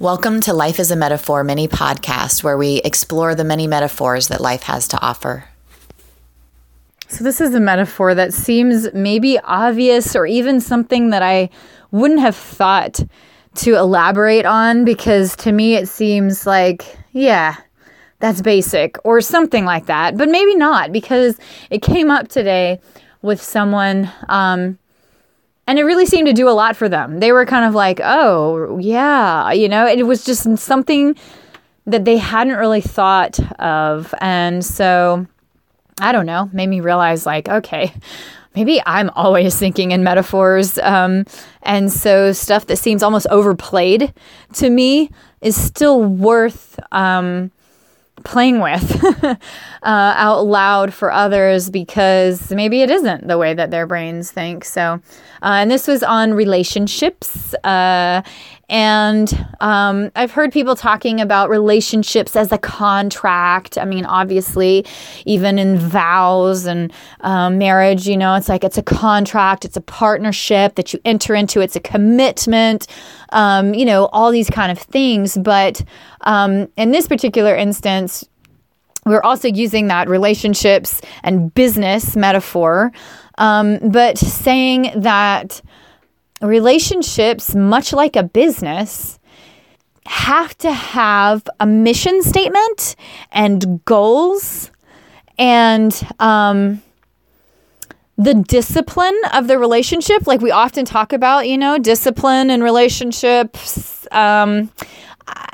Welcome to Life is a Metaphor mini podcast where we explore the many metaphors that life has to offer. So, this is a metaphor that seems maybe obvious or even something that I wouldn't have thought to elaborate on because to me it seems like, yeah, that's basic or something like that. But maybe not because it came up today with someone. Um, and it really seemed to do a lot for them. They were kind of like, oh, yeah, you know, it was just something that they hadn't really thought of. And so, I don't know, made me realize, like, okay, maybe I'm always thinking in metaphors. Um, and so, stuff that seems almost overplayed to me is still worth. Um, playing with uh, out loud for others because maybe it isn't the way that their brains think. So, uh, and this was on relationships. Uh, and um, I've heard people talking about relationships as a contract. I mean, obviously, even in vows and um, marriage, you know, it's like it's a contract, it's a partnership that you enter into, it's a commitment, um, you know, all these kind of things. But um, in this particular instance, we're also using that relationships and business metaphor, um, but saying that relationships, much like a business, have to have a mission statement and goals and um, the discipline of the relationship. Like we often talk about, you know, discipline and relationships. Um,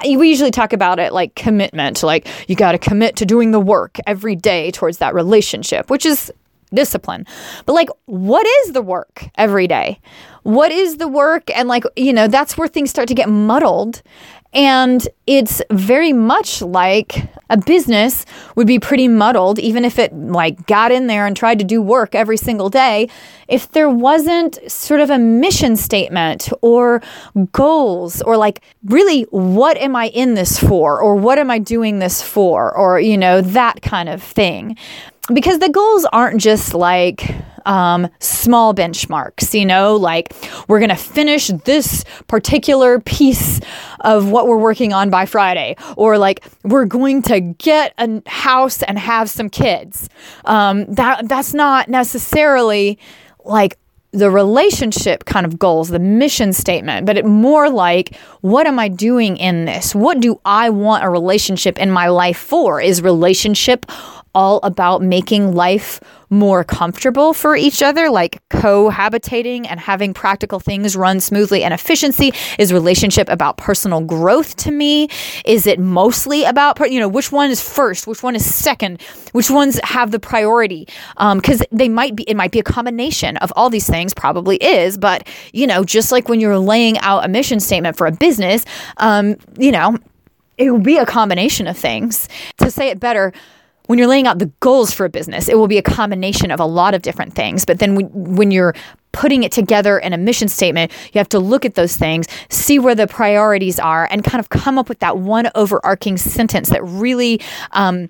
we usually talk about it like commitment, like you got to commit to doing the work every day towards that relationship, which is discipline. But like, what is the work every day? What is the work? And like, you know, that's where things start to get muddled. And it's very much like a business would be pretty muddled, even if it like got in there and tried to do work every single day. If there wasn't sort of a mission statement or goals or like really, what am I in this for? Or what am I doing this for? Or, you know, that kind of thing because the goals aren't just like um, small benchmarks, you know, like we're going to finish this particular piece of what we're working on by Friday, or like we're going to get a house and have some kids. Um, that that's not necessarily like the relationship kind of goals, the mission statement, but it more like, what am I doing in this? What do I want a relationship in my life for? Is relationship all about making life more comfortable for each other, like cohabitating and having practical things run smoothly and efficiency? Is relationship about personal growth to me? Is it mostly about, you know, which one is first? Which one is second? Which ones have the priority? Because um, they might be, it might be a combination of all these things, probably is, but, you know, just like when you're laying out a mission statement for a business, um, you know, it will be a combination of things. To say it better, when you're laying out the goals for a business, it will be a combination of a lot of different things. But then when, when you're putting it together in a mission statement, you have to look at those things, see where the priorities are, and kind of come up with that one overarching sentence that really um,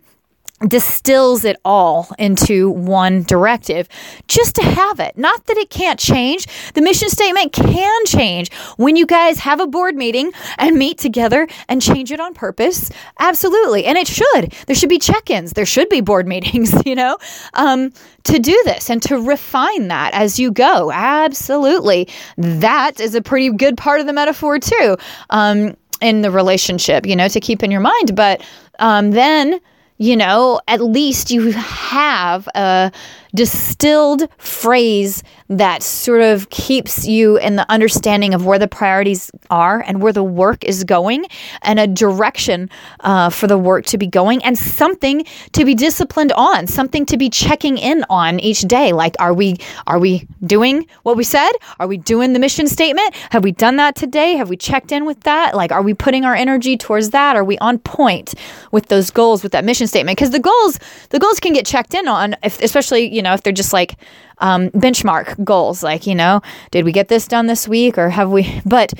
distills it all into one directive just to have it. Not that it can't change. The mission statement can change when you guys have a board meeting and meet together and change it on purpose. Absolutely. And it should. There should be check ins, there should be board meetings, you know, um, to do this and to refine that as you go. Absolutely. That is a pretty good part of the metaphor, too. Um, in the relationship, you know, to keep in your mind. But um, then you know, at least you have a distilled phrase that sort of keeps you in the understanding of where the priorities are and where the work is going and a direction uh, for the work to be going and something to be disciplined on something to be checking in on each day. Like are we are we doing what we said? Are we doing the mission statement? Have we done that today? Have we checked in with that? Like are we putting our energy towards that? Are we on point with those goals with that mission statement? Because the goals the goals can get checked in on if, especially you know if they're just like um, benchmark goals, like, you know, did we get this done this week or have we, but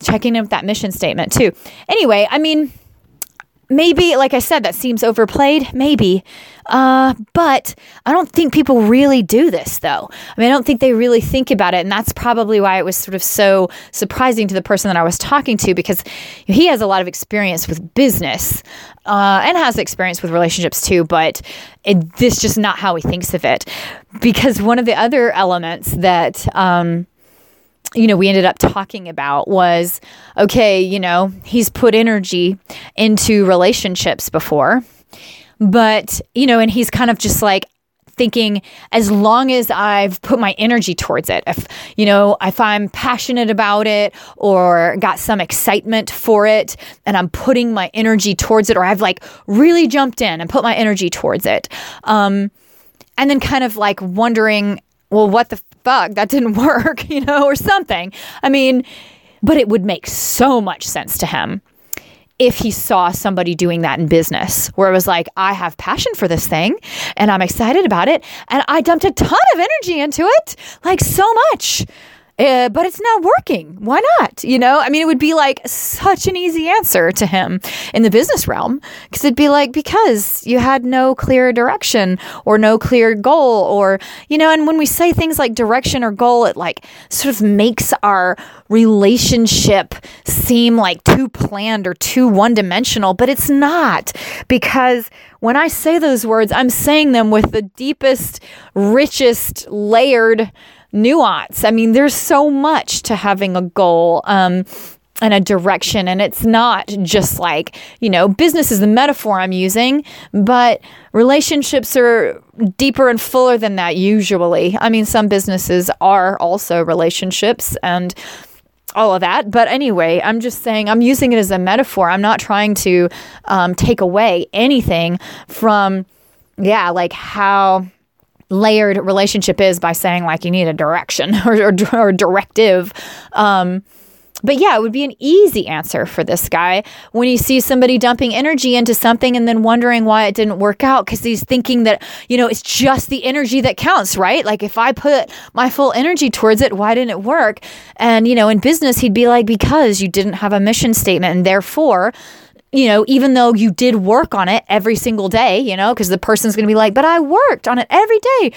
checking in with that mission statement too. Anyway, I mean, maybe, like I said, that seems overplayed, maybe. Uh, but I don't think people really do this, though. I mean, I don't think they really think about it. And that's probably why it was sort of so surprising to the person that I was talking to because he has a lot of experience with business uh, and has experience with relationships too, but it, this just not how he thinks of it. Because one of the other elements that, um, you know, we ended up talking about was okay, you know, he's put energy into relationships before, but, you know, and he's kind of just like, thinking as long as I've put my energy towards it, if, you know, if I'm passionate about it or got some excitement for it and I'm putting my energy towards it, or I've like really jumped in and put my energy towards it. Um, and then kind of like wondering, well, what the fuck, that didn't work, you know, or something. I mean, but it would make so much sense to him if he saw somebody doing that in business where it was like, I have passion for this thing and I'm excited about it and I dumped a ton of energy into it, like so much uh, but it's not working. Why not? You know, I mean, it would be like such an easy answer to him in the business realm because it'd be like, because you had no clear direction or no clear goal, or, you know, and when we say things like direction or goal, it like sort of makes our relationship seem like too planned or too one dimensional, but it's not because when I say those words, I'm saying them with the deepest, richest, layered, nuance. I mean, there's so much to having a goal. Um, and a direction. And it's not just like, you know, business is the metaphor I'm using, but relationships are deeper and fuller than that usually. I mean, some businesses are also relationships and all of that. But anyway, I'm just saying I'm using it as a metaphor. I'm not trying to um, take away anything from, yeah, like how layered relationship is by saying like you need a direction or, or, or directive. Um, but yeah, it would be an easy answer for this guy when he sees somebody dumping energy into something and then wondering why it didn't work out because he's thinking that, you know, it's just the energy that counts, right? Like if I put my full energy towards it, why didn't it work? And, you know, in business, he'd be like, because you didn't have a mission statement and therefore, you know, even though you did work on it every single day, you know, because the person's going to be like, but I worked on it every day.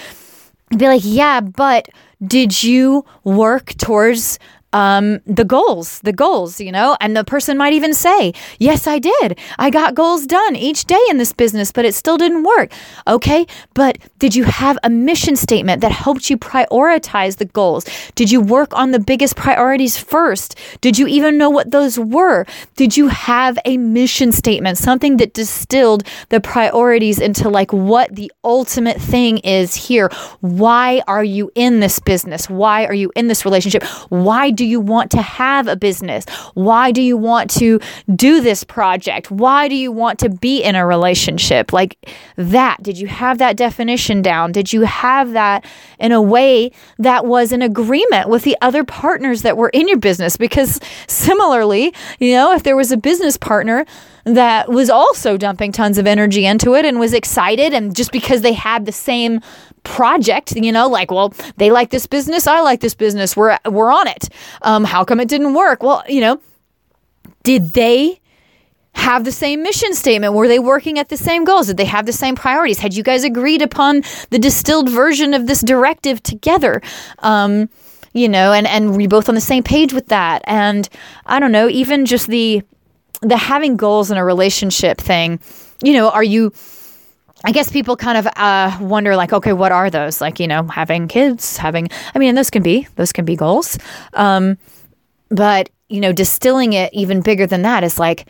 Be like, yeah, but did you work towards um, the goals, the goals, you know, and the person might even say, Yes, I did. I got goals done each day in this business, but it still didn't work. Okay, but did you have a mission statement that helped you prioritize the goals? Did you work on the biggest priorities first? Did you even know what those were? Did you have a mission statement, something that distilled the priorities into like what the ultimate thing is here? Why are you in this business? Why are you in this relationship? Why do you want to have a business? Why do you want to do this project? Why do you want to be in a relationship? Like that. Did you have that definition down? Did you have that in a way that was in agreement with the other partners that were in your business? Because similarly, you know, if there was a business partner that was also dumping tons of energy into it and was excited, and just because they had the same project you know like well they like this business i like this business we're we're on it. Um how come it didn't work? Well you know did they have the same mission statement? Were they working at the same goals? Did they have the same priorities? Had you guys agreed upon the distilled version of this directive together? Um you know and and we both on the same page with that. And i don't know even just the the having goals in a relationship thing you know are you I guess people kind of uh, wonder, like, okay, what are those? Like, you know, having kids, having, I mean, those can be, those can be goals. Um, but, you know, distilling it even bigger than that is like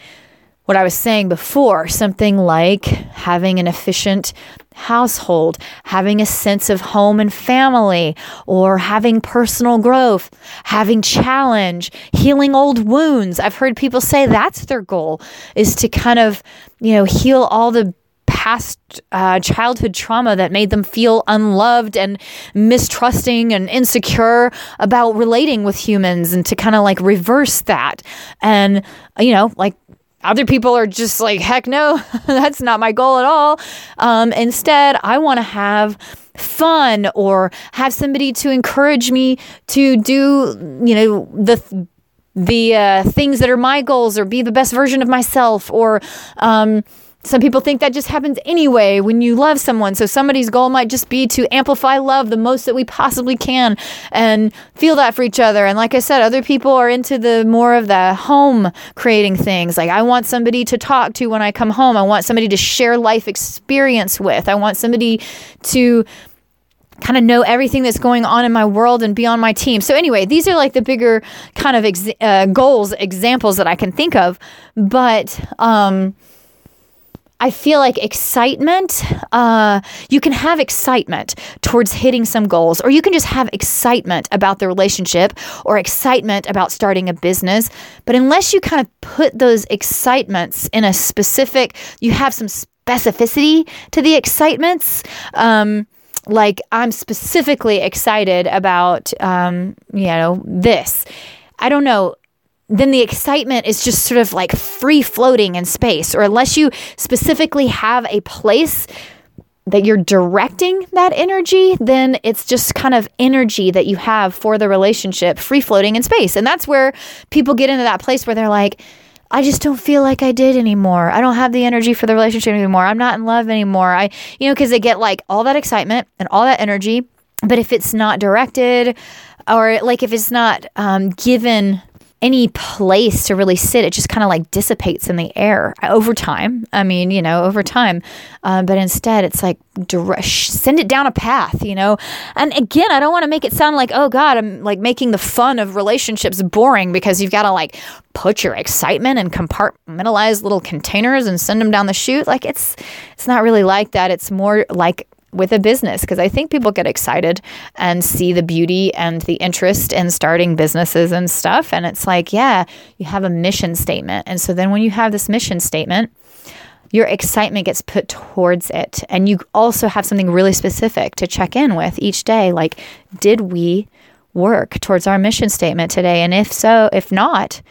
what I was saying before something like having an efficient household, having a sense of home and family, or having personal growth, having challenge, healing old wounds. I've heard people say that's their goal is to kind of, you know, heal all the past uh, childhood trauma that made them feel unloved and mistrusting and insecure about relating with humans and to kind of like reverse that. And, you know, like other people are just like, heck no, that's not my goal at all. Um, instead, I want to have fun or have somebody to encourage me to do, you know, the the uh, things that are my goals or be the best version of myself or um, some people think that just happens anyway when you love someone. So somebody's goal might just be to amplify love the most that we possibly can and feel that for each other. And like I said, other people are into the more of the home creating things. Like I want somebody to talk to when I come home. I want somebody to share life experience with. I want somebody to kind of know everything that's going on in my world and be on my team. So anyway, these are like the bigger kind of ex- uh, goals, examples that I can think of. But um, I feel like excitement, uh, you can have excitement towards hitting some goals, or you can just have excitement about the relationship or excitement about starting a business. But unless you kind of put those excitements in a specific, you have some specificity to the excitements. Um, like I'm specifically excited about, um, you know, this. I don't know then the excitement is just sort of like free floating in space. Or unless you specifically have a place that you're directing that energy, then it's just kind of energy that you have for the relationship free floating in space. And that's where people get into that place where they're like, I just don't feel like I did anymore. I don't have the energy for the relationship anymore. I'm not in love anymore. I, you know, because they get like all that excitement and all that energy. But if it's not directed, or like if it's not um, given any place to really sit. It just kind of like dissipates in the air over time. I mean, you know, over time. Uh, but instead, it's like send it down a path, you know? And again, I don't want to make it sound like, oh God, I'm like making the fun of relationships boring because you've got to like put your excitement in compartmentalized little containers and send them down the chute. Like it's, it's not really like that. It's more like with a business because I think people get excited and see the beauty and the interest in starting businesses and stuff. And it's like, yeah, you have a mission statement. And so then when you have this mission statement, your excitement gets put towards it. And you also have something really specific to check in with each day. Like, did we work towards our mission statement today? And if so, if not,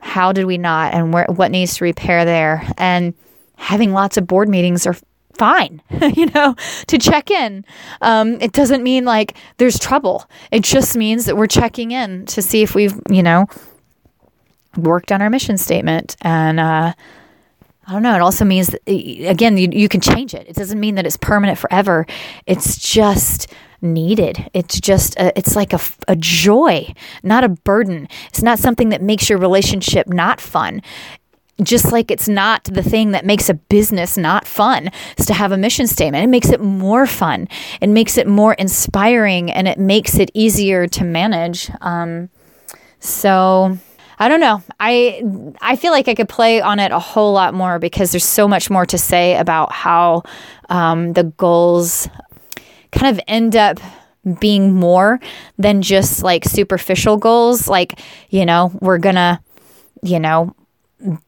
how did we not? And where, what needs to repair there? And having lots of board meetings are fine, you know, to check in. Um, it doesn't mean like there's trouble. It just means that we're checking in to see if we've, you know, worked on our mission statement. And uh, I don't know. It also means, that, again, you, you can change it. It doesn't mean that it's permanent forever. It's just needed. It's just, a, it's like a, a joy, not a burden. It's not something that makes your relationship not fun just like it's not the thing that makes a business not fun is to have a mission statement. It makes it more fun. It makes it more inspiring and it makes it easier to manage. Um, so I don't know. I I feel like I could play on it a whole lot more because there's so much more to say about how um, the goals kind of end up being more than just like superficial goals. Like you know, we're gonna you know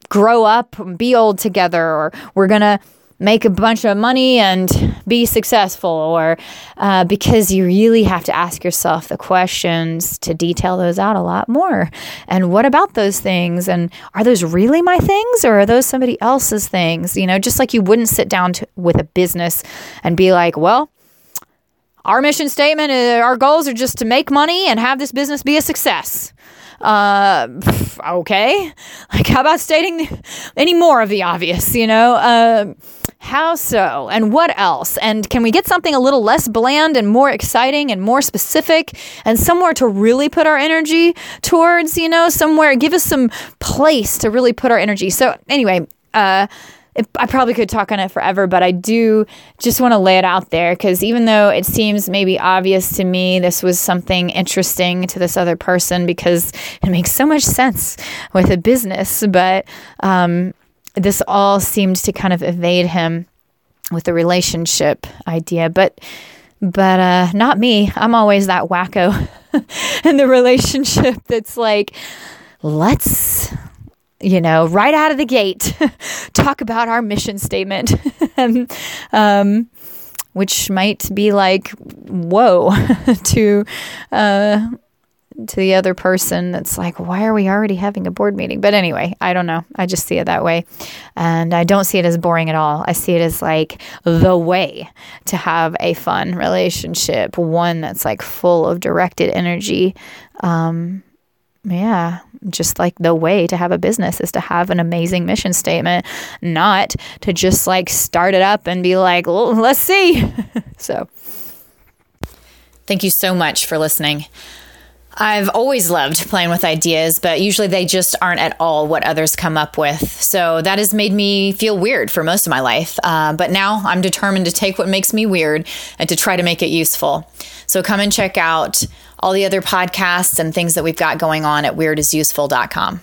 grow up, be old together, or we're going to make a bunch of money and be successful, or uh, because you really have to ask yourself the questions to detail those out a lot more. And what about those things? And are those really my things, or are those somebody else's things? You know, just like you wouldn't sit down to, with a business and be like, well, our mission statement, uh, our goals are just to make money and have this business be a success. Uh, okay. Like, how about stating any more of the obvious, you know? Uh, how so? And what else? And can we get something a little less bland and more exciting and more specific and somewhere to really put our energy towards, you know, somewhere, give us some place to really put our energy. So, anyway, uh, it, I probably could talk on it forever, but I do just want to lay it out there because even though it seems maybe obvious to me, this was something interesting to this other person because it makes so much sense with a business. But um, this all seemed to kind of evade him with the relationship idea. But but uh, not me. I'm always that wacko in the relationship that's like, let's you know, right out of the gate, talk about our mission statement, um, which might be like, whoa, to uh, to the other person. That's like, why are we already having a board meeting? But anyway, I don't know. I just see it that way, and I don't see it as boring at all. I see it as like the way to have a fun relationship, one that's like full of directed energy. Um, yeah, just like the way to have a business is to have an amazing mission statement, not to just like start it up and be like, let's see. so, thank you so much for listening. I've always loved playing with ideas, but usually they just aren't at all what others come up with. So that has made me feel weird for most of my life. Uh, but now I'm determined to take what makes me weird and to try to make it useful. So come and check out all the other podcasts and things that we've got going on at weirdisuseful.com.